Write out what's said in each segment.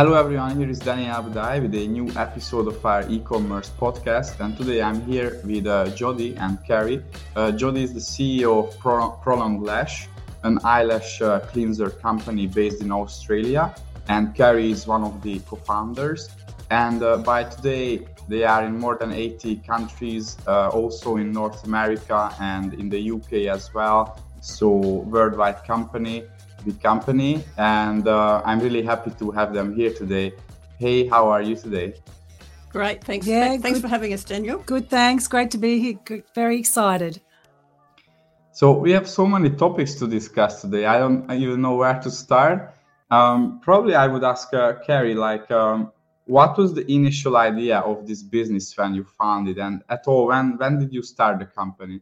Hello everyone, here is Daniel Budai with a new episode of our e-commerce podcast. And today I'm here with uh, Jodi and Keri. Uh, Jodi is the CEO of Pro- Prolong Lash, an eyelash uh, cleanser company based in Australia. And Keri is one of the co-founders. And uh, by today they are in more than 80 countries, uh, also in North America and in the UK as well. So worldwide company big company, and uh, I'm really happy to have them here today. Hey, how are you today? Great, thanks. Yeah, thanks good. for having us, Daniel. Good, thanks. Great to be here. Very excited. So we have so many topics to discuss today. I don't even know where to start. Um, probably I would ask uh, Keri, like, um, what was the initial idea of this business when you founded, and at all when when did you start the company?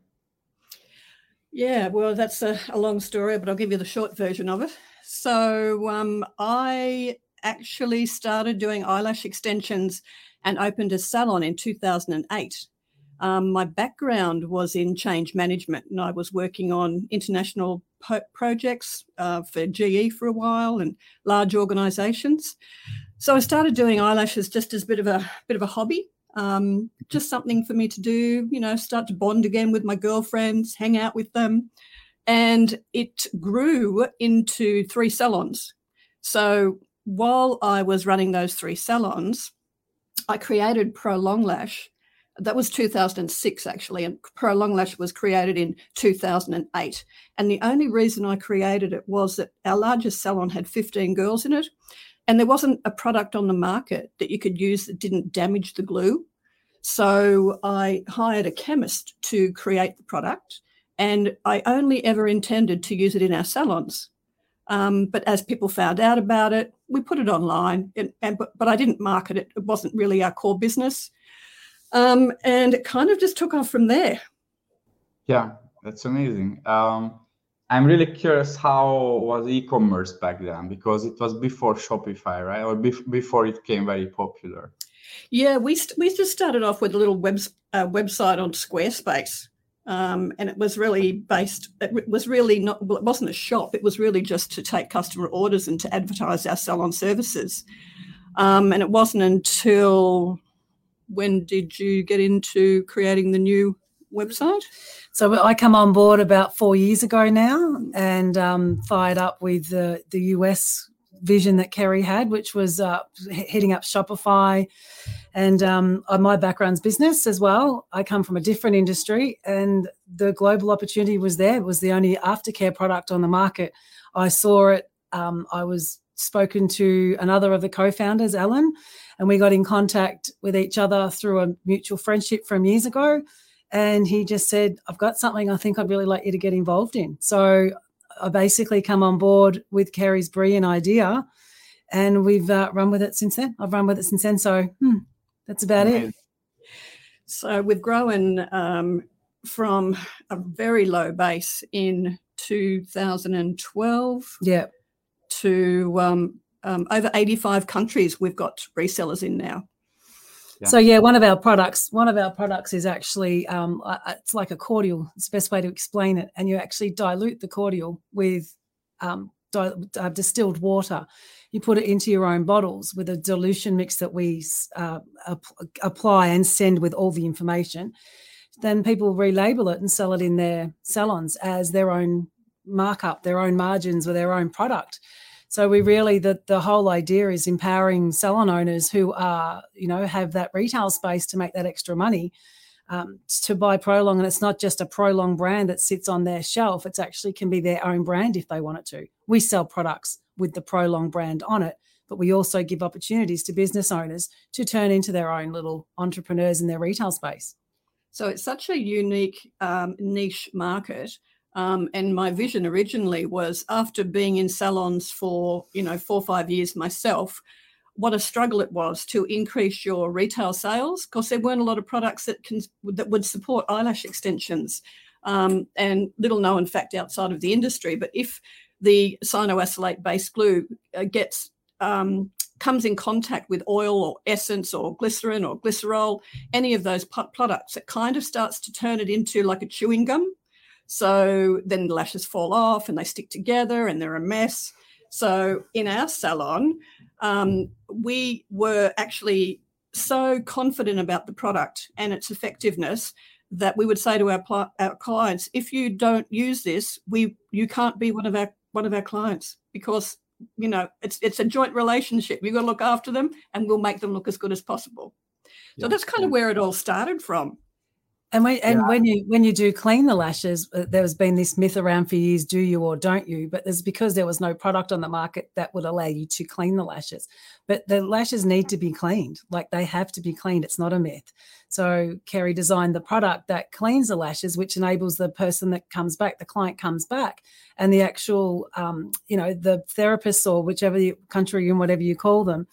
Yeah, well, that's a, a, long story, but I'll give you the short version of it. So, um, I actually started doing eyelash extensions and opened a salon in 2008. Um, my background was in change management, and I was working on international po- projects uh, for GE for a while and large organisations. So I started doing eyelashes just as a bit of a bit of a hobby, um, just something for me to do, you know, start to bond again with my girlfriends, hang out with them. And it grew into three salons. So while I was running those three salons, I created Prolong Lash. That was 2006, actually, and Prolong Lash was created in 2008. And the only reason I created it was that our largest salon had 15 girls in it, and there wasn't a product on the market that you could use that didn't damage the glue. So I hired a chemist to create the product, and I only ever intended to use it in our salons. Um, but as people found out about it, we put it online, and, and but, but, I didn't market it. It wasn't really our core business, um, and it kind of just took off from there. Yeah, that's amazing. Um, I'm really curious how was e-commerce back then because it was before Shopify, right? Or bef- before it became very popular. Yeah, we st- we just started off with a little web uh, website on Squarespace, um, and it was really based. It was really not. Well, it wasn't a shop. It was really just to take customer orders and to advertise our salon services. Um, and it wasn't until when did you get into creating the new website? So I come on board about four years ago now, and um, fired up with the the US vision that Keri had, which was uh, heading up Shopify. And um, uh, my background's business as well. I come from a different industry, and the global opportunity was there. It was the only aftercare product on the market. I saw it. Um, I was spoken to another of the co-founders, Alan, and we got in contact with each other through a mutual friendship from years ago and he just said, I've got something I think I'd really like you to get involved in. So I basically come on board with Keri's brilliant idea and we've uh, run with it since then. I've run with it since then. So hmm, that's about it. So we've grown um, from a very low base in 2012 yeah. to um, um, over 85 countries we've got resellers in now. So yeah, one of our products, one of our products is actually um, it's like a cordial. It's the best way to explain it. And you actually dilute the cordial with um, di- uh, distilled water. You put it into your own bottles with a dilution mix that we uh, ap- apply and send with all the information. Then people relabel it and sell it in their salons as their own markup, their own margins with their own product. So we really the the whole idea is empowering salon owners who are you know have that retail space to make that extra money. Um, to buy Prolong, and it's not just a Prolong brand that sits on their shelf. It's actually can be their own brand if they want it to. We sell products with the Prolong brand on it, but we also give opportunities to business owners to turn into their own little entrepreneurs in their retail space. So it's such a unique um, niche market um, and my vision originally was after being in salons for, you know, four or five years myself, what a struggle it was to increase your retail sales because there weren't a lot of products that can that would support eyelash extensions. Um, and little known fact outside of the industry, but if the cyanoacrylate based glue uh, gets um, comes in contact with oil or essence or glycerin or glycerol, any of those products, it kind of starts to turn it into like a chewing gum. So then the lashes fall off and they stick together and they're a mess. So in our salon, um, we were actually so confident about the product and its effectiveness that we would say to our, pl- our clients, if you don't use this, we you can't be one of our one of our clients because you know it's it's a joint relationship. You've got to look after them, and we'll make them look as good as possible. So yeah. that's kind of where it all started from. And when and yeah. when you when you do clean the lashes, uh, there has been this myth around for years: do you or don't you? But it's because there was no product on the market that would allow you to clean the lashes. But the lashes need to be cleaned; like they have to be cleaned. It's not a myth. So Keri designed the product that cleans the lashes, which enables the person that comes back, the client comes back, and the actual, um, you know, the therapist or whichever country and whatever you call them,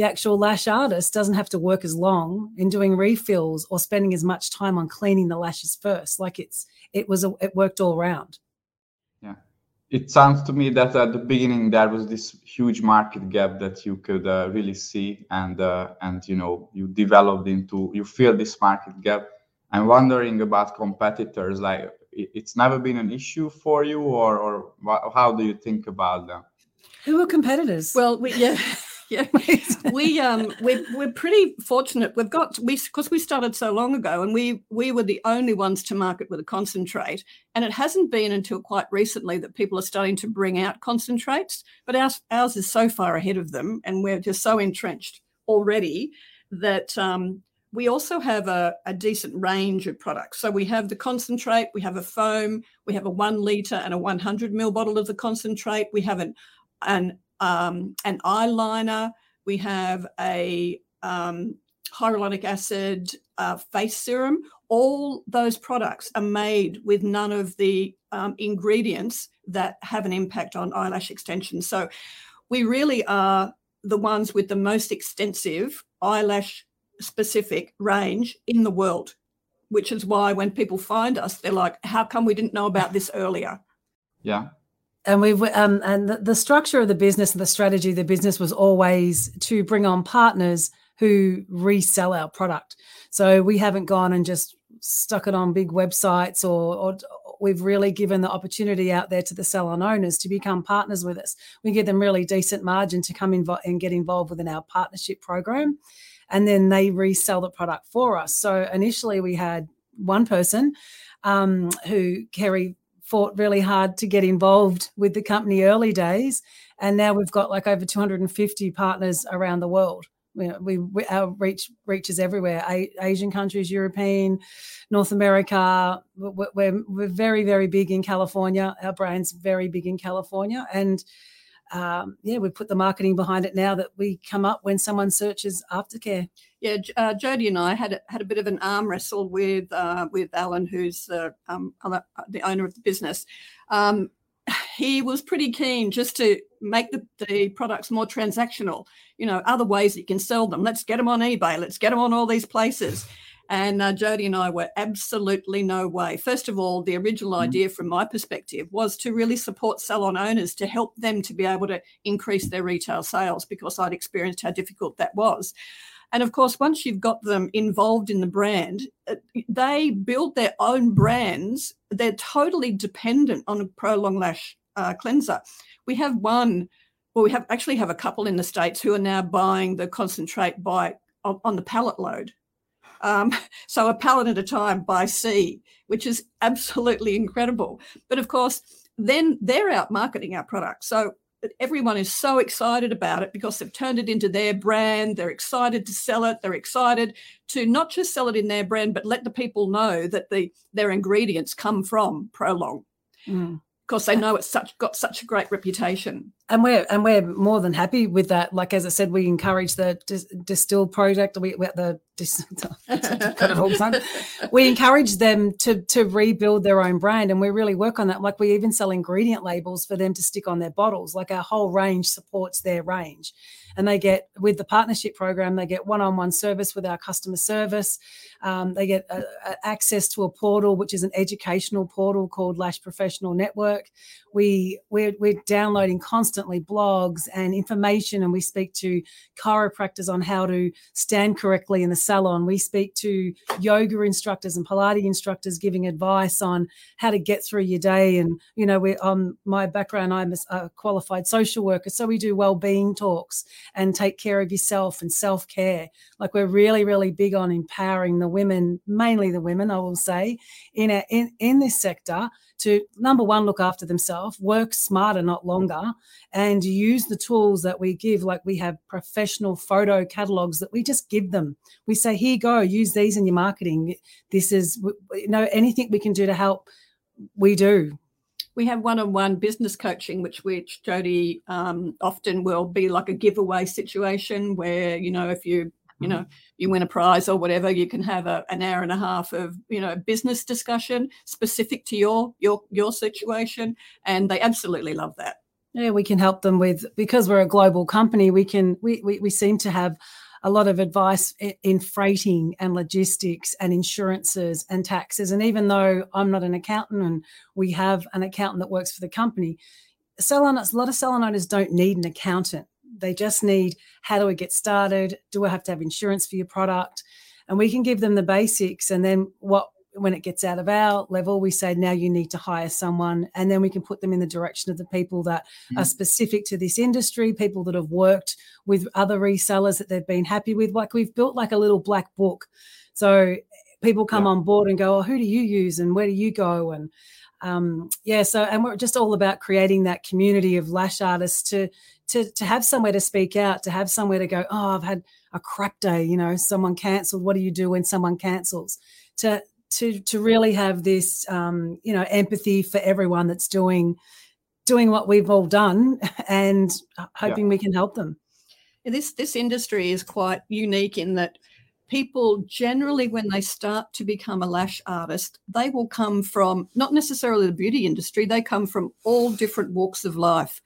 the actual lash artist doesn't have to work as long in doing refills or spending as much time on cleaning the lashes first. Like it's it was a, it worked all around. Yeah, it sounds to me that at the beginning there was this huge market gap that you could uh, really see, and uh, and you know you developed into you feel this market gap. I'm wondering about competitors. Like it's never been an issue for you, or or how do you think about them? Who are competitors? Well, we, yeah. yeah, we um we're we're pretty fortunate. We've got we because we started so long ago, and we we were the only ones to market with a concentrate. And it hasn't been until quite recently that people are starting to bring out concentrates. But ours ours is so far ahead of them, and we're just so entrenched already that um, we also have a, a, decent range of products. So we have the concentrate, we have a foam, we have a one liter and a 100 ml bottle of the concentrate. We have an an um, an eyeliner. We have a um, hyaluronic acid uh, face serum. All those products are made with none of the um, ingredients that have an impact on eyelash extension. So we really are the ones with the most extensive eyelash specific range in the world, which is why when people find us, they're like, how come we didn't know about this earlier? Yeah and we've um, and the, the, structure of the business and the strategy of the business was always to bring on partners who resell our product. So we haven't gone and just stuck it on big websites or, or we've really given the opportunity out there to the salon owners to become partners with us. We give them really decent margin to come in and get involved within our partnership program. And then they resell the product for us. So initially we had one person um, who Keri fought really hard to get involved with the company early days, and now we've got like over 250 partners around the world. We, we, our reach reaches everywhere: A, Asian countries, European, North America. We're, we're, we're very very big in California. Our brand's very big in California, and um, yeah, we put the marketing behind it now that we come up when someone searches aftercare. Yeah, uh, Jodi and I had had a bit of an arm wrestle with uh, with Alan, who's the um, uh, the owner of the business. Um, he was pretty keen just to make the, the products more transactional. You know, other ways that you can sell them. Let's get them on eBay. Let's get them on all these places. And uh, Jodi and I were absolutely no way. First of all, the original mm-hmm. idea from my perspective was to really support salon owners to help them to be able to increase their retail sales because I'd experienced how difficult that was. And of course, once you've got them involved in the brand, uh, they build their own brands. They're totally dependent on a Prolong Lash uh, cleanser. We have one, well, we have actually have a couple in the states who are now buying the concentrate by on the pallet load. Um, so a pallet at a time by sea, which is absolutely incredible. But of course, then they're out marketing our product. So everyone is so excited about it because they've turned it into their brand. They're excited to sell it. They're excited to not just sell it in their brand, but let the people know that the their ingredients come from Prolong. Mm because they know it's such got such a great reputation. And we're and we're more than happy with that. Like as I said, we encourage the dis- distill project. We, we the dis- we encourage them to to rebuild their own brand, and we really work on that. Like we even sell ingredient labels for them to stick on their bottles. Like our whole range supports their range and they get with the partnership program they get one-on-one service with our customer service. Um, they get a, a access to a portal which is an educational portal called lash professional network. We we're, we're downloading constantly blogs and information and we speak to chiropractors on how to stand correctly in the salon. We speak to yoga instructors and pilates instructors giving advice on how to get through your day. And you know we're on my background i'm a qualified social worker so we do well-being talks and take care of yourself and self-care. Like we're really really big on empowering the women mainly the women i will say in a, in in this sector to number one look after themselves work smarter not longer and use the tools that we give. Like we have professional photo catalogs that we just give them. We say here go use these in your marketing. This is you know anything we can do to help we do we have one-on-one business coaching which which jodi um, often will be like a giveaway situation where you know if you you know you win a prize or whatever you can have a, an hour and a half of you know business discussion specific to your your your situation and they absolutely love that. Yeah we can help them with because we're a global company we can we we, we seem to have a lot of advice in freighting and logistics and insurances and taxes and even though i'm not an accountant and we have an accountant that works for the company salon a lot of salon owners don't need an accountant they just need how do we get started? Do I have to have insurance for your product? And we can give them the basics. And then what when it gets out of our level, we say now you need to hire someone, and then we can put them in the direction of the people that mm-hmm. are specific to this industry, people that have worked with other resellers that they've been happy with. Like we've built like a little black book, so people come yeah. on board and go, "Oh, who do you use, and where do you go?" and um, yeah, so and we're just all about creating that community of lash artists to to to have somewhere to speak out, to have somewhere to go. Oh, I've had a crap day. You know, someone cancelled. What do you do when someone cancels? To to to really have this um, you know empathy for everyone that's doing doing what we've all done and hoping yeah. we can help them. This this industry is quite unique in that people generally when they start to become a lash artist they will come from not necessarily the beauty industry they come from all different walks of life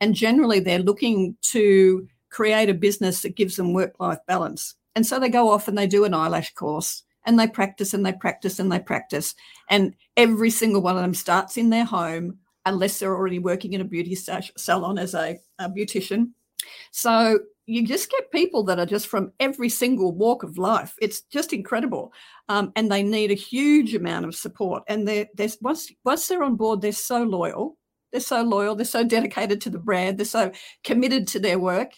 and generally, they're looking to create a business that gives them work life balance. And so they go off and they do an eyelash course and they practice and they practice and they practice. And every single one of them starts in their home, unless they're already working in a beauty salon as a, a beautician. So you just get people that are just from every single walk of life. It's just incredible, um, and they need a huge amount of support. And they're, they're once once they're on board, they're so loyal they're so loyal. They're so dedicated to the brand. They're so committed to their work.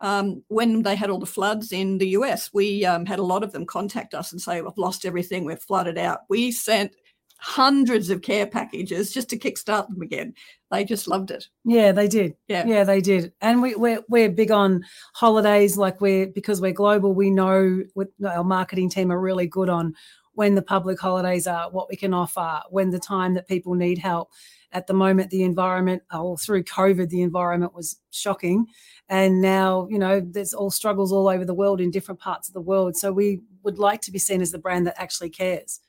Um, when they had all the floods in the US, we um, had a lot of them contact us and say, "We've lost everything. We're flooded out." We sent hundreds of care packages just to kickstart them again. They just loved it. Yeah, they did. Yeah, yeah, they did. And we, we're we're big on holidays. Like we're because we're global, we know our marketing team are really good on when the public holidays are, what we can offer, when the time that people need help at the moment the environment or oh, through covid the environment was shocking. And now you know there's all struggles all over the world in different parts of the world. So we would like to be seen as the brand that actually cares.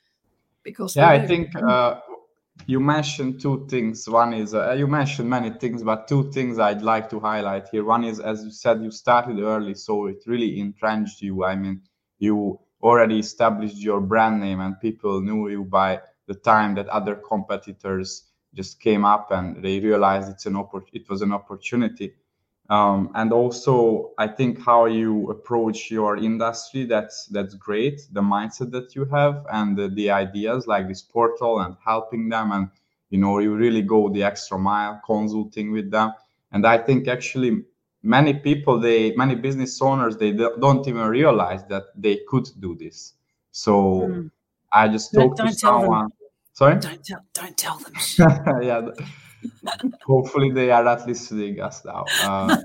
Because yeah i think uh, you mentioned two things. One is uh, you mentioned many things but two things i'd like to highlight here. One is as you said you started early so it really entrenched you. I mean you already established your brand name and people knew you by the time that other competitors just came up and they realized it's an oppor- it was an opportunity. Um, and also i think how you approach your industry that's that's great. The mindset that you have and the, the ideas like this portal and helping them and you know you really go the extra mile consulting with them. And i think actually many people they many business owners they don't even realize that they could do this. So mm. i just talked to someone Sorry? Don't tell, don't tell them. yeah. Hopefully they are not listening us now. Uh,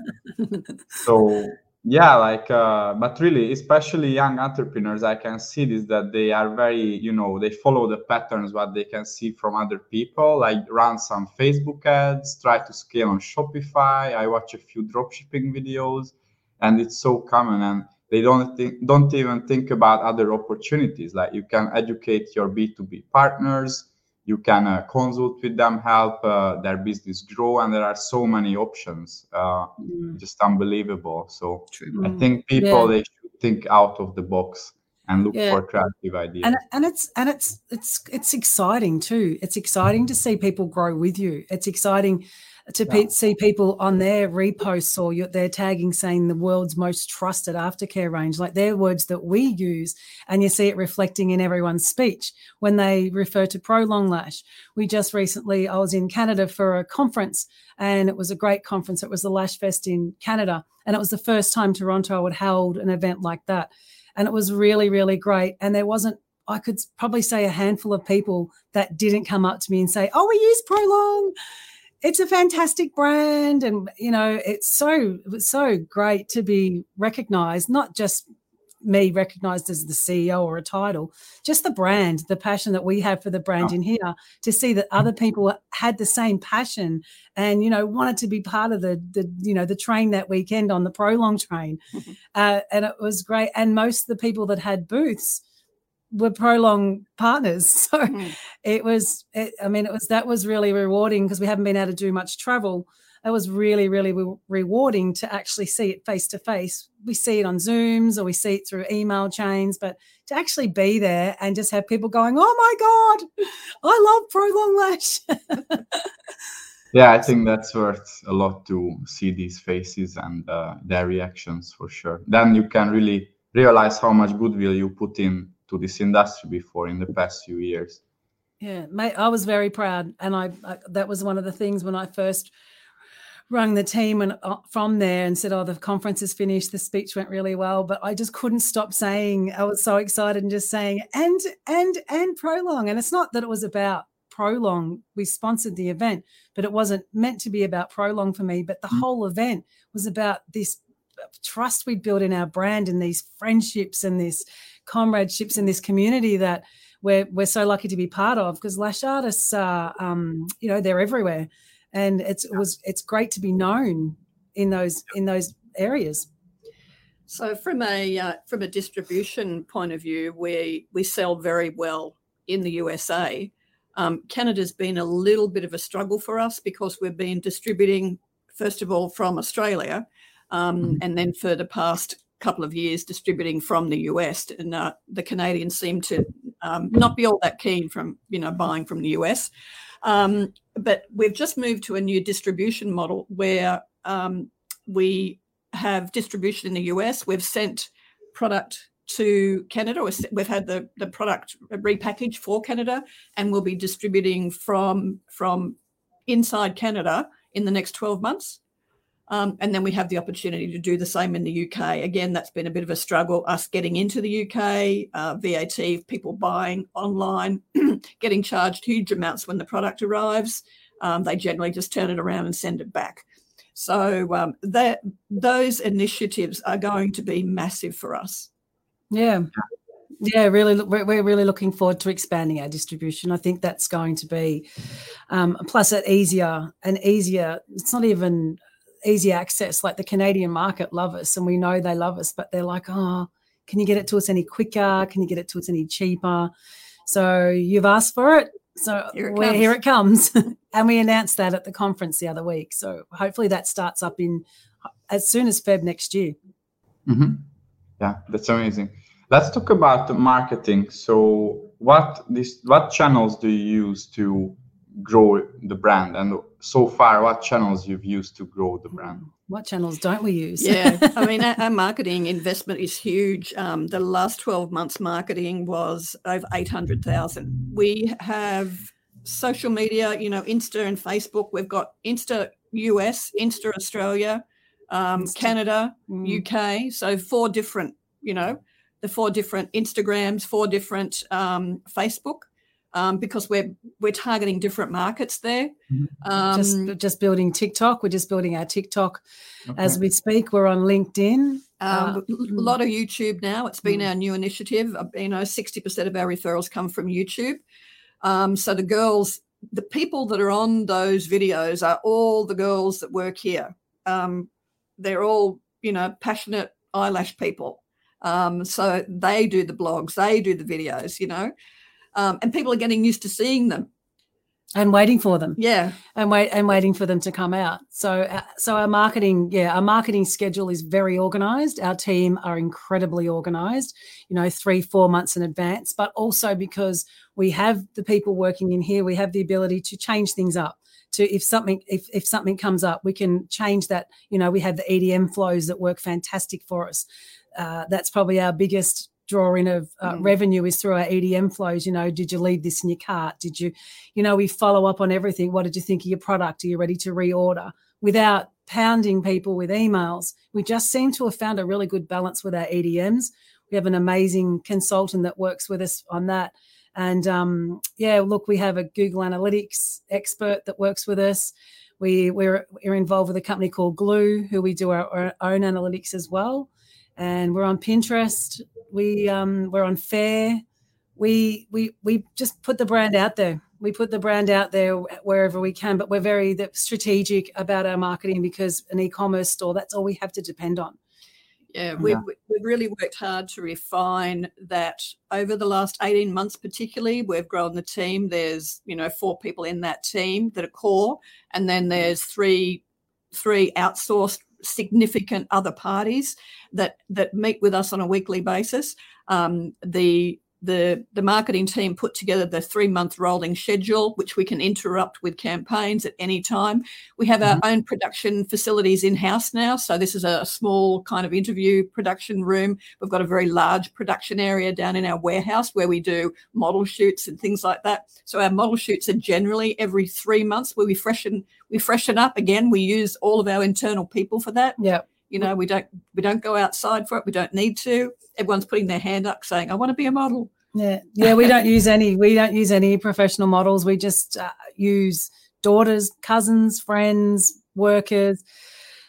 so yeah, like, uh, but really, especially young entrepreneurs, I can see this that they are very, you know, they follow the patterns what they can see from other people. Like run some Facebook ads, try to scale on Shopify. I watch a few dropshipping videos, and it's so common. And they don't think, don't even think about other opportunities like you can educate your b2b partners you can uh, consult with them help uh, their business grow and there are so many options uh, mm. just unbelievable so True. i mm. think people yeah. they should think out of the box and look yeah. for creative ideas and, and it's and it's it's it's exciting too it's exciting to see people grow with you it's exciting to pe- see people on their reposts or your, their tagging saying the world's most trusted aftercare range, like they're words that we use, and you see it reflecting in everyone's speech when they refer to Prolong Lash. We just recently, I was in Canada for a conference, and it was a great conference. It was the Lash Fest in Canada, and it was the first time Toronto had held an event like that, and it was really, really great. And there wasn't I could probably say a handful of people that didn't come up to me and say, "Oh, we use Prolong." It's a fantastic brand and you know it's so so great to be recognized not just me recognized as the ceo or a title just the brand the passion that we have for the brand oh. in here to see that other people had the same passion and you know wanted to be part of the the you know the train that weekend on the prolong train. Uh, and it was great. And most of the people that had booths were prolong partners. So mm. it was it, i mean it was that was really rewarding because we haven't been able to do much travel. It was really really re- rewarding to actually see it face to face. We see it on zooms or we see it through email chains but to actually be there and just have people going oh my god i love prolong lash. Yeah i think that's worth a lot to see these faces and uh, their reactions for sure. Then you can really realize how much goodwill you put in to this industry before in the past few years. Yeah, mate, I was very proud, and I, I that was one of the things when I first rung the team and uh, from there and said, "Oh, the conference is finished. The speech went really well," but I just couldn't stop saying I was so excited and just saying and and and prolong. And it's not that it was about prolong. We sponsored the event, but it wasn't meant to be about prolong for me. But the mm-hmm. whole event was about this trust we built in our brand and these friendships and this comradeships in this community that we're we're so lucky to be part of because lash artists are um, you know they're everywhere. And it's it was it's great to be known in those in those areas. So from a uh, from a distribution point of view we we sell very well in the usa um, canada's been a little bit of a struggle for us because we've been distributing first of all from australia um, mm-hmm. and then for the past couple of years distributing from the US, and uh, the Canadians seem to um, not be all that keen from you know buying from the US. Um, but we've just moved to a new distribution model where um, we have distribution in the US. We've sent product to Canada. We've had the, the product repackaged for Canada, and we'll be distributing from from inside Canada in the next 12 months. Um, and then we have the opportunity to do the same in the UK. Again, that's been a bit of a struggle, us getting into the UK, uh, VAT, people buying online, getting charged huge amounts when the product arrives. Um, they generally just turn it around and send it back. So um, that those initiatives are going to be massive for us. Yeah. Yeah, really, we're really looking forward to expanding our distribution. I think that's going to be, um, plus, it easier and easier. It's not even easy access. Like the Canadian market love us and we know they love us, but they're like, oh, can you get it to us any quicker? Can you get it to us any cheaper? So you've asked for it. So here it comes, here it comes. and we announced that at the conference the other week. So hopefully that starts up in as soon as Feb next year. Mm-hmm. Yeah, that's amazing. Let's talk about the marketing. So what this what channels do you use to grow the brand. And so far what channels you've used to grow the brand? What channels don't we use? Yeah. I mean our, our, marketing investment is huge. Um, the last 12 months marketing was over 800000 we have social media you know insta and facebook. We've got insta us insta australia um, insta. canada mm. uk so four different you know the four different instagrams four different um, facebook um, because we're we're targeting different markets there. Mm-hmm. Um, just just building TikTok. We're just building our TikTok okay. as we speak. We're on LinkedIn. Um, uh, a lot of YouTube now. It's been mm. our new initiative. Uh, you know, sixty percent of our referrals come from YouTube. Um, so the girls, the people that are on those videos are all the girls that work here. Um, they're all you know passionate eyelash people. Um, so they do the blogs, they do the videos. You know um, and people are getting used to seeing them. And waiting for them. Yeah. And wait and waiting for them to come out. So uh, so our marketing yeah our marketing schedule is very organized. Our team are incredibly organized you know 3 4 months in advance but also because we have the people working in here we have the ability to change things up. To if something if, if something comes up we can change that. You know we have the edm flows that work fantastic for us. Uh, that's probably our biggest drawing of uh, mm. revenue is through our edm flows you know did you leave this in your cart did you you know we follow up on everything what did you think of your product are you ready to reorder without pounding people with emails we just seem to have found a really good balance with our edms we have an amazing consultant that works with us on that and um, yeah, look, we have a Google Analytics expert that works with us. We, we're, we're involved with a company called Glue, who we do our, our own analytics as well. And we're on Pinterest. We um, we're on Faire. We we we just put the brand out there. We put the brand out there wherever we can, but we're very strategic about our marketing because an e-commerce store that's all we have to depend on. Yeah, we've, we've really worked hard to refine that over the last 18 months, particularly. We've grown the team. There's, you know, four people in that team that are core, and then there's three three outsourced significant other parties that that meet with us on a weekly basis. Um, the the, the marketing team put together the three month rolling schedule, which we can interrupt with campaigns at any time. We have our mm-hmm. own production facilities in house now. So, this is a small kind of interview production room. We've got a very large production area down in our warehouse where we do model shoots and things like that. So, our model shoots are generally every three months where we freshen we freshen up again. We use all of our internal people for that. Yeah. You know, we don't we don't go outside for it. We don't need to. Everyone's putting their hand up saying, "I want to be a model." Yeah, yeah. We don't use any. We don't use any professional models. We just uh, use daughters, cousins, friends, workers.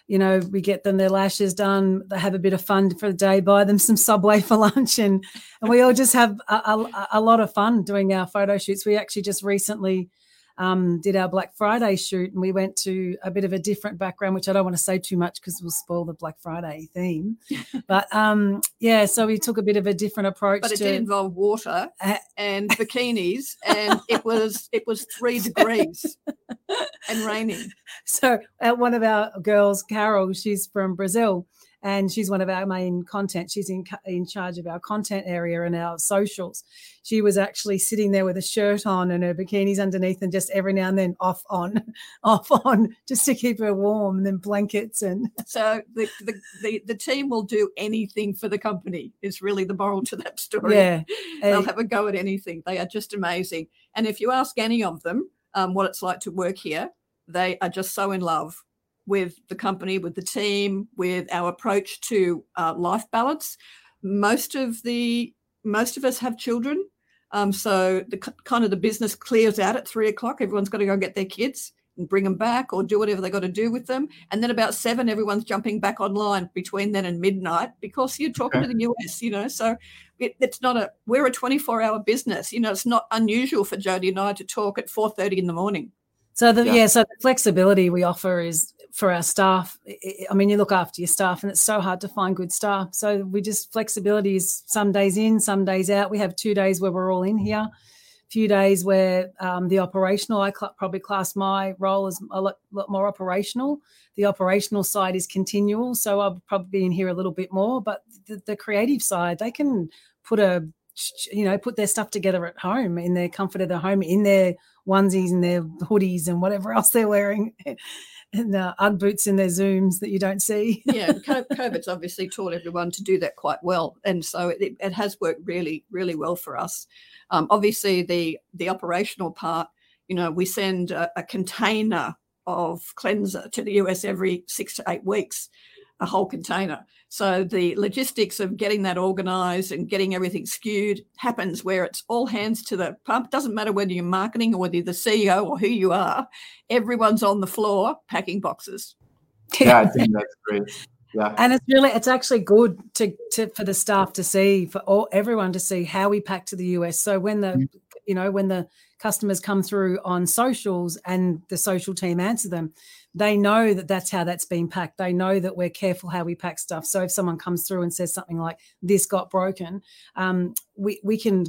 You know, we get them their lashes done. They have a bit of fun for the day. Buy them some Subway for lunch, and and we all just have a, a, a lot of fun doing our photo shoots. We actually just recently um, did our Black Friday shoot, and we went to a bit of a different background, which I don't want to say too much because we'll spoil the Black Friday theme. but um, yeah, so we took a bit of a different approach. But it to, did involve water uh, and bikinis, and it was it was three degrees and raining. So uh, one of our girls, Carol, she's from Brazil and she's one of our main content. She's in in charge of our content area and our socials. She was actually sitting there with a shirt on and her bikinis underneath, and just every now and then off on, off on, just to keep her warm. And then blankets and so the the, the, the team will do anything for the company. Is really the moral to that story. Yeah, they'll have a go at anything. They are just amazing. And if you ask any of them um, what it's like to work here, they are just so in love with the company, with the team, with our approach to uh, life balance. Most of the most of us have children, um, so the kind of the business clears out at three o'clock. Everyone's got to go and get their kids and bring them back or do whatever they got to do with them. And then about seven, everyone's jumping back online between then and midnight because you're talking okay. to the US, you know. So it, it's not a we're a 24 hour business. You know, it's not unusual for Jodi and I to talk at 4:30 in the morning. So the yeah. yeah, so the flexibility we offer is for our staff. I mean, you look after your staff, and it's so hard to find good staff. So we just flexibility is some days in, some days out. We have two days where we're all in here, a few days where um, the operational. I cl- probably class my role as a lot, lot, more operational. The operational side is continual, so I'll probably be in here a little bit more. But the, the creative side, they can put a you know put their stuff together at home in their comfort of their home in their onesies and their hoodies and whatever else they're wearing and uh, UGG boots in their Zooms that you don't see. yeah, COVID's obviously taught everyone to do that quite well, and so it, it has worked really, really well for us. Um, obviously, the the operational part, you know, we send a, a container of cleanser to the US every six to eight weeks, a whole container. So the logistics of getting that organized and getting everything skewed happens where it's all hands to the pump. Doesn't matter whether you're marketing or whether you're the CEO or who you are, everyone's on the floor packing boxes. Yeah, I think that's great. Yeah. And it's really it's actually good to, to for the staff to see, for all everyone to see how we pack to the US. So when the mm-hmm. You know, when the customers come through on socials and the social team answer them, they know that that's how that's been packed. They know that we're careful how we pack stuff. So if someone comes through and says something like "this got broken," um, we we can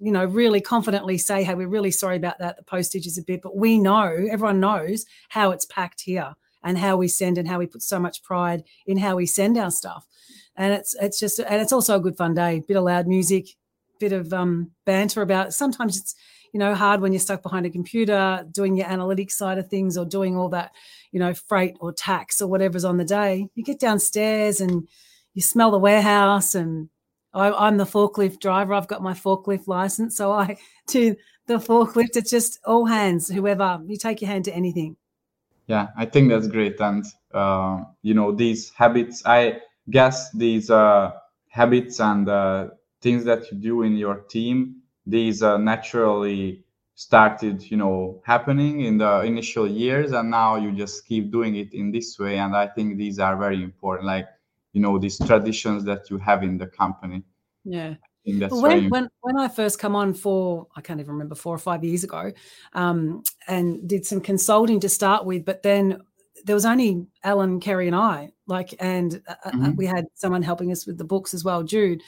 you know really confidently say, "Hey, we're really sorry about that. The postage is a bit," but we know everyone knows how it's packed here and how we send and how we put so much pride in how we send our stuff. And it's it's just and it's also a good fun day. Bit of loud music, bit of um, banter about. Sometimes it's you know hard when you're stuck behind a computer doing your analytics side of things or doing all that you know freight or tax or whatever's on the day. You get downstairs and you smell the warehouse and I, am the forklift driver. I've got my forklift license, so I do the forklift. It's just all hands, whoever you take your hand to anything. Yeah, I think that's great, and uh, you know these habits. I guess these uh, habits and uh, things that you do in your team, these uh, naturally started, you know, happening in the initial years, and now you just keep doing it in this way. And I think these are very important. Like you know these traditions that you have in the company yeah when, when when I first come on for I can't even remember four or five years ago, um, and did some consulting to start with, but then there was only Alan, Keri, and I. Like, and uh, uh mm-hmm. we had someone helping us with the books as well, Jude.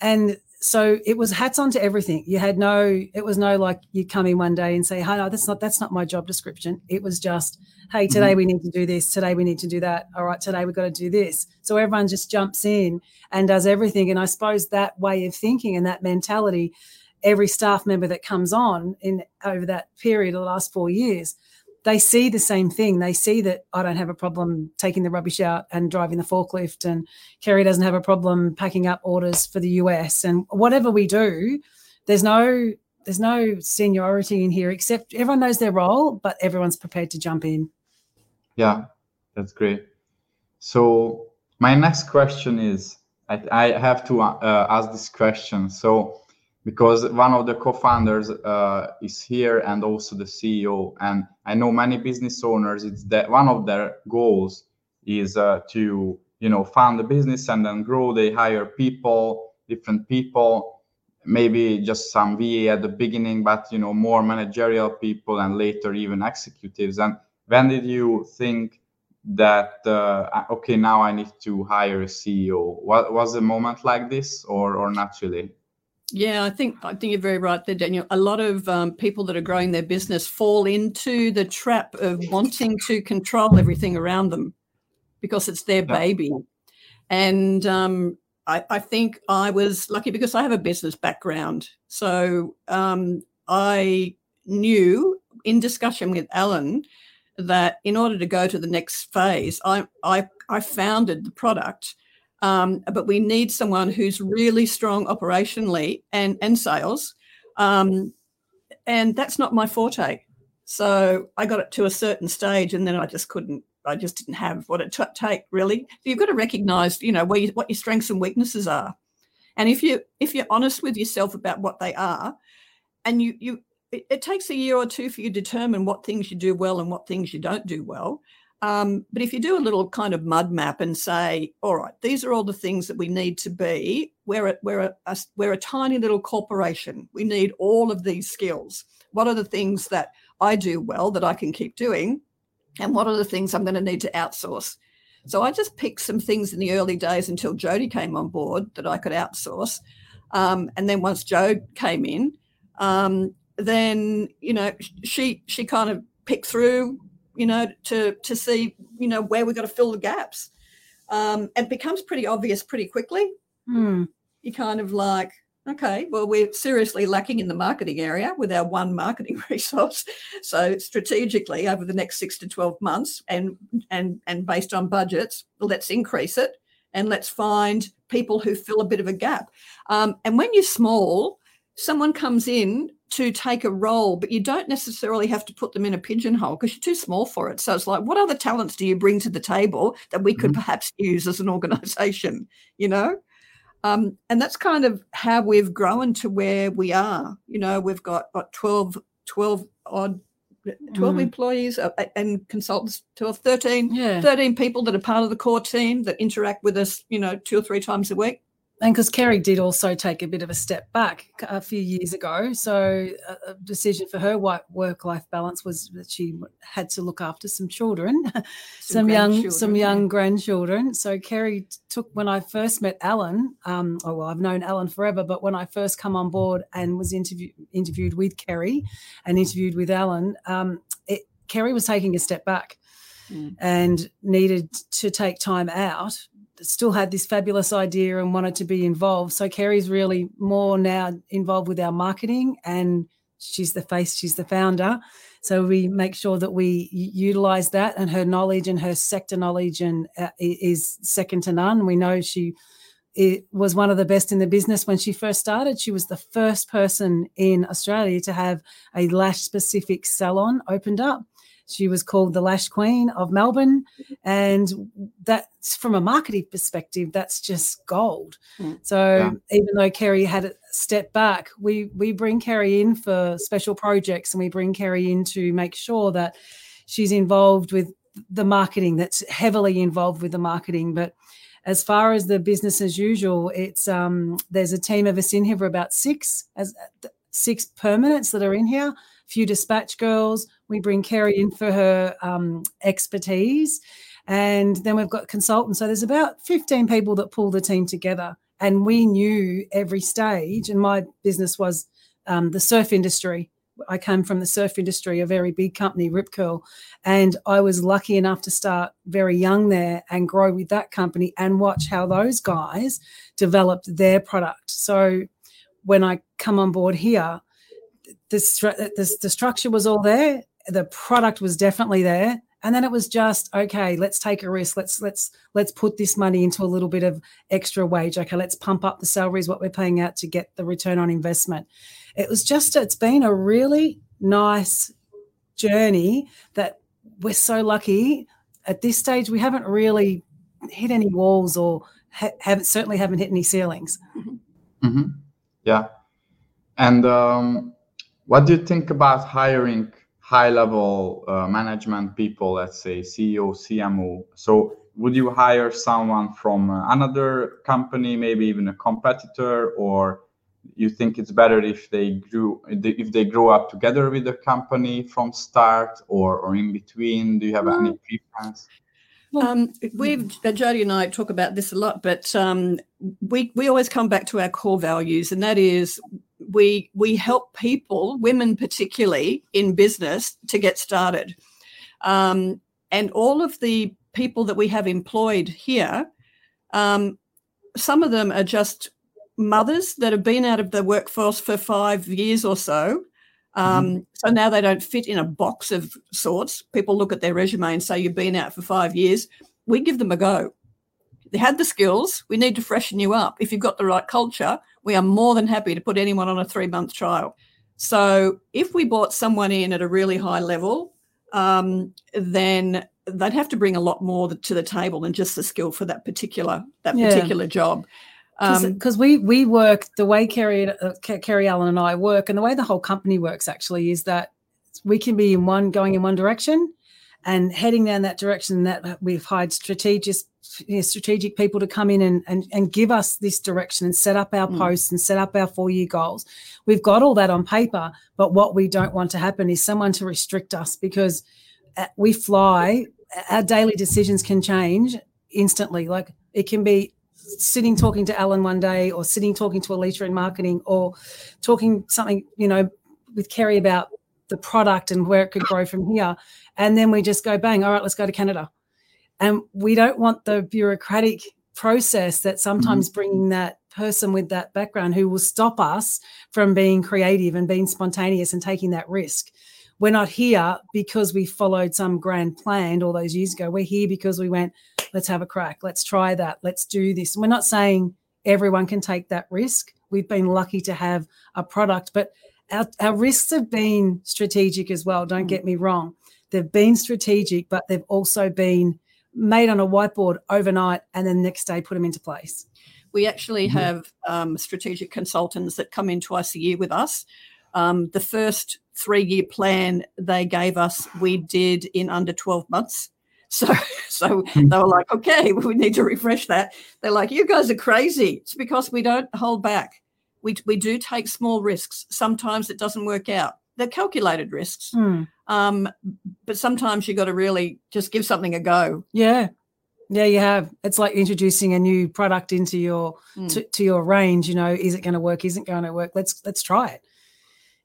And so it was hats on to everything. You had no, it was no like you come in one day and say, "Hi, no, that's not that's not my job description." It was just, "Hey, today mm-hmm. we need to do this. Today we need to do that. All right, today we've got to do this." So everyone just jumps in and does everything. And I suppose that way of thinking and that mentality, every staff member that comes on in over that period of the last four years they see the same thing. They see that I don't have a problem taking the rubbish out and driving the forklift, and Keri doesn't have a problem packing up orders for the US. And whatever we do, there's no there's no seniority in here except everyone knows their role, but everyone's prepared to jump in. Yeah, that's great. So my next question is, I, I have to uh, ask this question. So because one of the co-founders uh, is here and also the CEO. And I know many business owners. It's that one of their goals is uh, to you know found a business and then grow. They hire people, different people, maybe just some VA at the beginning, but you know more managerial people and later even executives. And when did you think that uh, okay now I need to hire a CEO? What was a moment like this or or not really? Yeah, I think I think you're very right there, Daniel. A lot of um, people that are growing their business fall into the trap of wanting to control everything around them because it's their baby. And um, I, I, think I was lucky because I have a business background, so um, I knew in discussion with Alan that in order to go to the next phase, I I, I founded the product um, but we need someone who's really strong operationally and and sales, um, and that's not my forte. So I got it to a certain stage, and then I just couldn't. I just didn't have what it t- take really. You've got to recognise, you know, where you, what your strengths and weaknesses are, and if you if you're honest with yourself about what they are, and you you it, it takes a year or two for you to determine what things you do well and what things you don't do well. Um, but if you do a little kind of mud map and say, all right, these are all the things that we need to be, we're a, we're a, a, we're a tiny little corporation. We need all of these skills. What are the things that I do well that I can keep doing? And what are the things I'm going to need to outsource? So I just picked some things in the early days until Jodi came on board that I could outsource. Um, and then once Joe came in, um, then you know she she kind of picked through you know, to to see, you know, where we've got to fill the gaps. Um, it becomes pretty obvious pretty quickly. Hmm. You kind of like, okay, well, we're seriously lacking in the marketing area with our one marketing resource. So strategically, over the next six to twelve months, and and and based on budgets, let's increase it and let's find people who fill a bit of a gap. Um, and when you're small, someone comes in to take a role, but you don't necessarily have to put them in a pigeonhole because you're too small for it. So it's like, what other talents do you bring to the table that we could mm-hmm. perhaps use as an organization, you know? Um, and that's kind of how we've grown to where we are. You know, we've got what, 12, 12 odd 12 mm. employees uh, and consultants 12 13 yeah. 13 people that are part of the core team that interact with us you know two or three times a week and because Keri did also take a bit of a step back a few years ago, so a decision for her white work-life balance was that she had to look after some children, some, some young, some young yeah. grandchildren. So Keri took when I first met Alan. Um, oh well, I've known Alan forever, but when I first come on board and was interviewed interviewed with Keri and interviewed with Alan, um, it, Keri was taking a step back mm. and needed to take time out still had this fabulous idea and wanted to be involved. So Keri's really more now involved with our marketing and she's the face, she's the founder. So we make sure that we utilize that and her knowledge and her sector knowledge and uh, is second to none. We know she it was one of the best in the business when she first started. She was the first person in Australia to have a lash specific salon opened up. She was called the Lash Queen of Melbourne. And that's from a marketing perspective, that's just gold. Mm. So yeah. even though Keri had a step back, we we bring Keri in for special projects and we bring Keri in to make sure that she's involved with the marketing, that's heavily involved with the marketing. But as far as the business as usual, it's um, there's a team of us in here, for about six as six permanents that are in here few dispatch girls. We bring Keri in for her um, expertise. And then we've got consultants. So there's about 15 people that pull the team together. And we knew every stage. And my business was um, the surf industry. I came from the surf industry, a very big company, Rip Curl. And I was lucky enough to start very young there and grow with that company and watch how those guys developed their product. So when I come on board here, the, the, the structure was all there the product was definitely there and then it was just okay let's take a risk let's let's let's put this money into a little bit of extra wage okay let's pump up the salaries what we're paying out to get the return on investment. It was just it's been a really nice journey that we're so lucky. At this stage we haven't really hit any walls or ha- haven't certainly haven't hit any ceilings. Mm-hmm. yeah. And um what do you think about hiring high level uh, management people, let's say CEO, CMO? So, would you hire someone from uh, another company, maybe even a competitor, or you think it's better if they grew if they grow up together with the company from start or or in between? Do you have any preference? Um, we've Jodi and I talk about this a lot, but um, we we always come back to our core values, and that is we we help people, women particularly in business, to get started. Um, and all of the people that we have employed here, um, some of them are just mothers that have been out of the workforce for five years or so. Um, mm-hmm. So now they don't fit in a box of sorts. People look at their resume and say, You've been out for five years. We give them a go. They had the skills. We need to freshen you up. If you've got the right culture, we are more than happy to put anyone on a three month trial. So if we brought someone in at a really high level, um, then they'd have to bring a lot more to the table than just the skill for that particular that yeah. particular job. Because um, we we work the way Keri uh, Keri Allen and I work, and the way the whole company works actually is that we can be in one going in one direction, and heading down that direction. That we've hired strategic you know, strategic people to come in and, and, and give us this direction and set up our mm. posts and set up our four year goals. We've got all that on paper, but what we don't want to happen is someone to restrict us because uh, we fly, our daily decisions can change instantly. Like it can be sitting talking to Alan one day or sitting talking to Alicia in marketing or talking something, you know, with Keri about the product and where it could grow from here. And then we just go bang, all right, let's go to Canada and we don't want the bureaucratic process that sometimes mm-hmm. bringing that person with that background who will stop us from being creative and being spontaneous and taking that risk. We're not here because we followed some grand plan all those years ago. We're here because we went, let's have a crack, let's try that, let's do this. And we're not saying everyone can take that risk. We've been lucky to have a product, but our, our risks have been strategic as well. Don't get me wrong. They've been strategic, but they've also been made on a whiteboard overnight and then the next day put them into place. We actually mm-hmm. have um, strategic consultants that come in twice a year with us. Um, the first three year plan they gave us, we did in under 12 months. So, so hmm. they were like, okay, we need to refresh that. They're like, you guys are crazy. It's because we don't hold back. We, we do take small risks. Sometimes it doesn't work out. They're calculated risks. Mm. Um, but sometimes you got to really just give something a go. Yeah. Yeah, you have. It's like introducing a new product into your mm. to, to, your range. You know, is it going to work? Isn't going to work? Let's let's try it.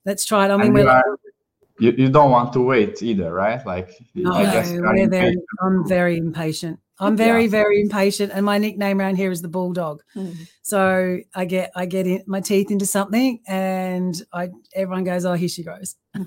Let's try it. I mean, we're, you, you don't want to wait either, right? Like, no, I guess we're very, I'm very impatient. I'm very, yeah. very impatient, and my nickname around here is the bulldog. Mm. So I get I get in, my teeth into something, and I everyone goes, "Oh, here she goes."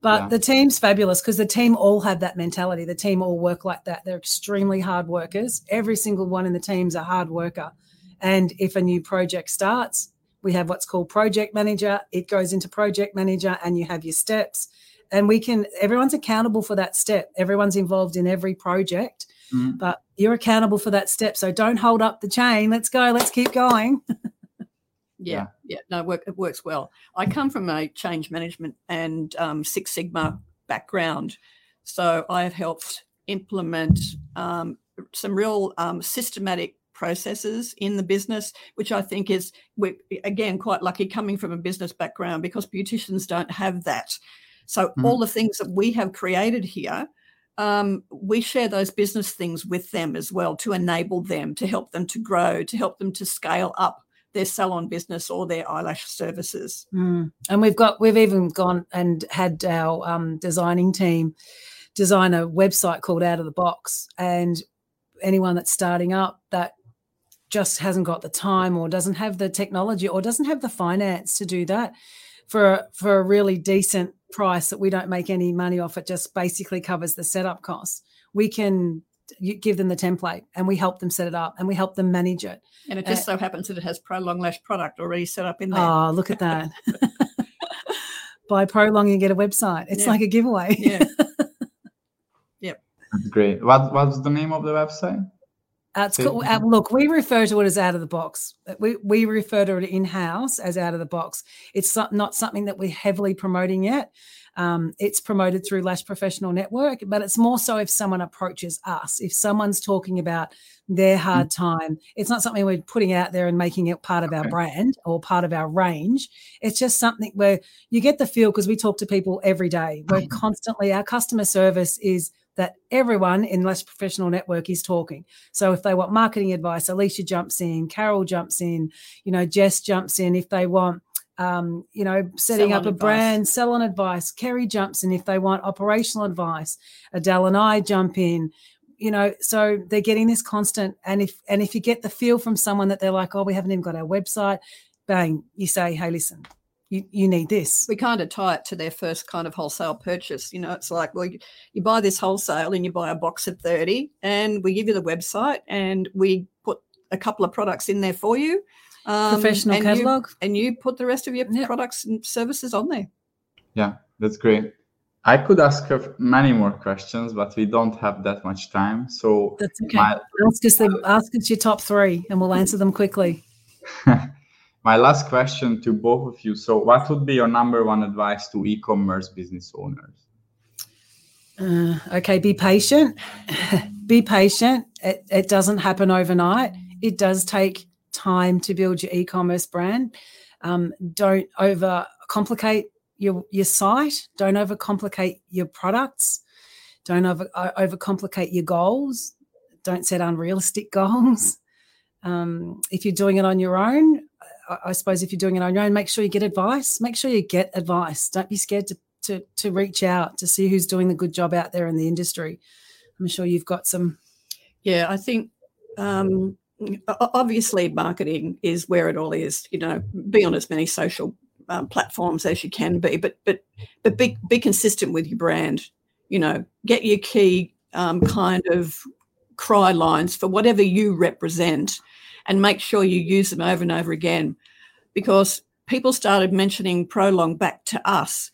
But yeah. the team's fabulous because the team all have that mentality. The team all work like that. They're extremely hard workers. Every single one in the team's a hard worker. And if a new project starts, we have what's called project manager. It goes into project manager, and you have your steps. And we can everyone's accountable for that step. Everyone's involved in every project mm. but you're accountable for that step. So don't hold up the chain. Let's go. Let's keep going. Yeah yeah. no work, it works well. I come from a change management and um, six sigma background. So i have helped implement um, some real um, systematic processes in the business, which I think is, again, quite lucky coming from a business background because beauticians don't have that. So mm-hmm. all the things that we have created here, um, we share those business things with them as well to enable them, to help them to grow, to help them to scale up their salon business or their eyelash services. Mm. And we've got we've even gone and had our um, designing team design a website called Out of the Box, and anyone that's starting up that just hasn't got the time or doesn't have the technology or doesn't have the finance to do that for for a really decent price that we don't make any money off. It just basically covers the setup costs. We can give them the template and we help them set it up and we help them manage it. And it just uh, so happens that it has Prolong Lash product already set up in there. Oh, look at that. by Prolong and get a website. It's yeah. like a giveaway. yeah. Yep. That's great. What what's the name of the website? It's cool. Uh, look, we refer to it as out of the box. We, we refer to it in house as out of the box. It's not something that we're heavily promoting yet. Um, it's promoted through Lash Professional Network, but it's more so if someone approaches us, if someone's talking about their mm. hard time, it's not something we're putting out there and making it part of okay. our brand or part of our range. It's just something where you get the feel because we talk to people every day. We're constantly, our customer service is that everyone in Lash Professional Network is talking. So if they want marketing advice, Alicia jumps in, Carol jumps in, you know, Jess jumps in. If they want, um, you know, setting up a advice. brand, sell on advice, Keri jumps in. If they want operational advice, Adele and I jump in. You know, so they're getting this constant, and if and if you get the feel from someone that they're like, oh, we haven't even got our website, bang, you say, hey, listen, you, you need this. We kind of tie it to their first kind of wholesale purchase. You know, it's like, well, you, you buy this wholesale and you buy a box of 30 and we give you the website and we put a couple of products in there for you. Um, Professional and catalog. You, and you put the rest of your yep. products and services on there. Yeah, that's great. I could ask her many more questions, but we don't have that much time. So that's okay. My, ask us the, ask us your top three, and we'll answer them quickly. my last question to both of you. So, what would be your number one advice to e-commerce business owners? Uh, okay, be patient. be patient. It, it doesn't happen overnight. It does take time to build your e-commerce brand. Um, don't overcomplicate your your site. Don't overcomplicate your products. Don't over overcomplicate your goals. Don't set unrealistic goals. Um, if you're doing it on your own, I suppose if you're doing it on your own, make sure you get advice. Make sure you get advice. Don't be scared to to to reach out to see who's doing the good job out there in the industry. I'm sure you've got some. Yeah, I think um, obviously marketing is where it all is. You know, be on as many social um, platforms as you can be, but but but be be consistent with your brand. You know, get your key um, kind of cry lines for whatever you represent and make sure you use them over and over again because people started mentioning Prolong back to us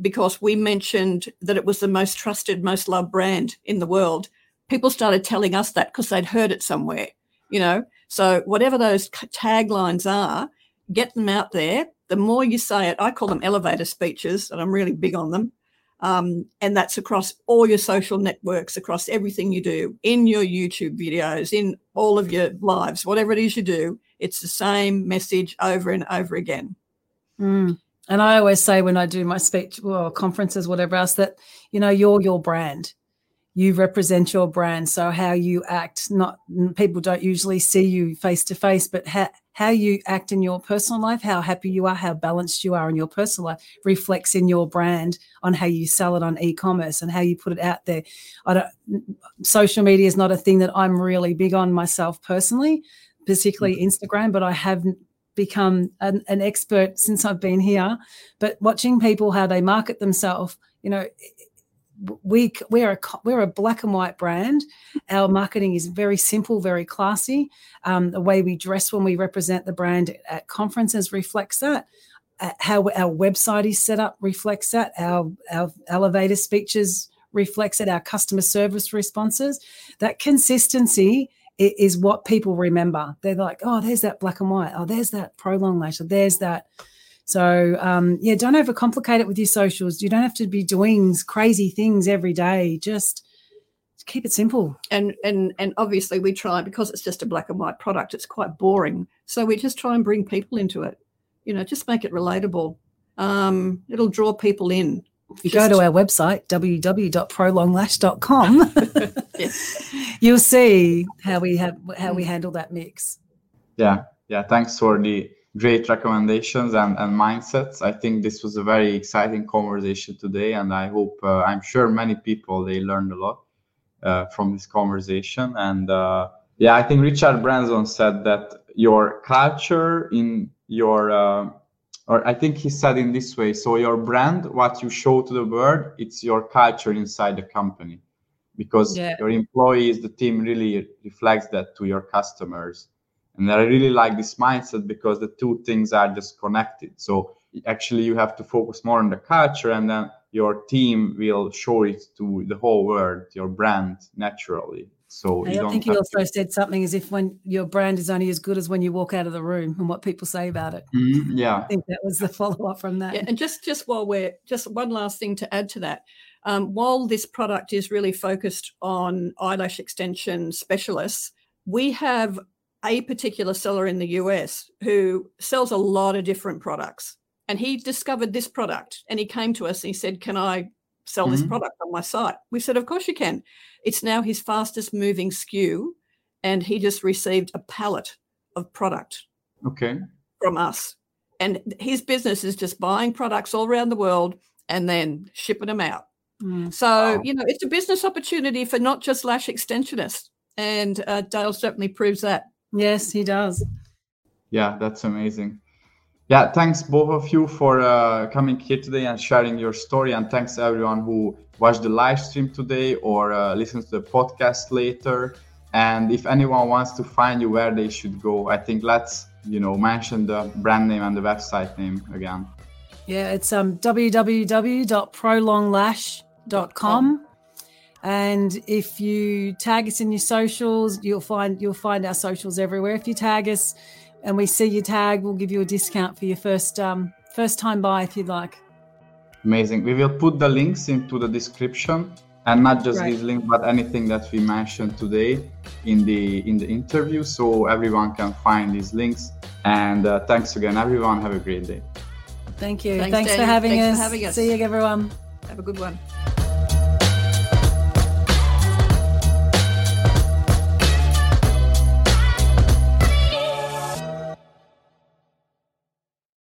because we mentioned that it was the most trusted, most loved brand in the world. People started telling us that because they'd heard it somewhere, you know. So, whatever those taglines are, get them out there. The more you say it, I call them elevator speeches, and I'm really big on them. Um, and that's across all your social networks, across everything you do, in your YouTube videos, in all of your lives, whatever it is you do, it's the same message over and over again. Mm. And I always say when I do my speech or conferences, whatever else, that, you know, you're your brand. You represent your brand. So how you act, not people don't usually see you face to face, but how, how you act in your personal life, how happy you are, how balanced you are in your personal life reflects in your brand on how you sell it on e-commerce and how you put it out there. I don't social media is not a thing that I'm really big on myself personally, particularly mm-hmm. Instagram, but I have become an, an expert since I've been here. But watching people how they market themselves, you know, we we're a we're a black and white brand. Our marketing is very simple, very classy. Um, the way we dress when we represent the brand at conferences reflects that. Uh, how our website is set up reflects that. Our our elevator speeches reflects it. Our customer service responses. That consistency is what people remember. They're like, oh, there's that black and white. Oh, there's that prolong later. There's that so um, yeah, don't overcomplicate it with your socials. You don't have to be doing crazy things every day. Just keep it simple. And and and obviously we try because it's just a black and white product. It's quite boring. So we just try and bring people into it. You know, just make it relatable. Um, it'll draw people in. If you just... go to our website www.prolonglash.com, yes. you'll see how we have how we handle that mix. Yeah, yeah. Thanks for the great recommendations and, and mindsets. I think this was a very exciting conversation today, and I hope uh, I'm sure many people they learned a lot uh, from this conversation. And uh, yeah, I think Richard Branson said that your culture in your uh, or I think he said in this way. So your brand, what you show to the world, it's your culture inside the company, because yeah. your employees, the team really reflects that to your customers and I really like this mindset because the two things are just connected. So actually, you have to focus more on the culture, and then your team will show it to the whole world, your brand naturally. So I think you also to... said something as if when your brand is only as good as when you walk out of the room and what people say about it. Mm-hmm, yeah, I think that was the follow up from that. Yeah, and just just while we're just one last thing to add to that. Um, while this product is really focused on eyelash extension specialists, we have a particular seller in the US who sells a lot of different products. And he discovered this product and he came to us and he said, Can I sell mm-hmm. this product on my site? We said, Of course you can. It's now his fastest moving SKU. And he just received a pallet of product okay. from us. And his business is just buying products all around the world and then shipping them out. Mm. So, wow. you know, it's a business opportunity for not just lash extensionists. And uh, Dale certainly proves that. Yes, he does. Yeah, that's amazing. Yeah, thanks both of you for uh, coming here today and sharing your story. And thanks everyone who watched the live stream today or uh, listens to the podcast later. And if anyone wants to find you where they should go, I think let's you know mention the brand name and the website name again. Yeah, it's um www.prolonglash.com. And if you tag us in your socials, you'll find you'll find our socials everywhere. If you tag us and we see your tag, we'll give you a discount for your first um, first time buy if you'd like. Amazing. We will put the links into the description and not just right. this link but anything that we mentioned today in the in the interview. So everyone can find these links. And uh, thanks again everyone. Have a great day. Thank you. Thanks, thanks for, having, thanks for having us. See you everyone. Have a good one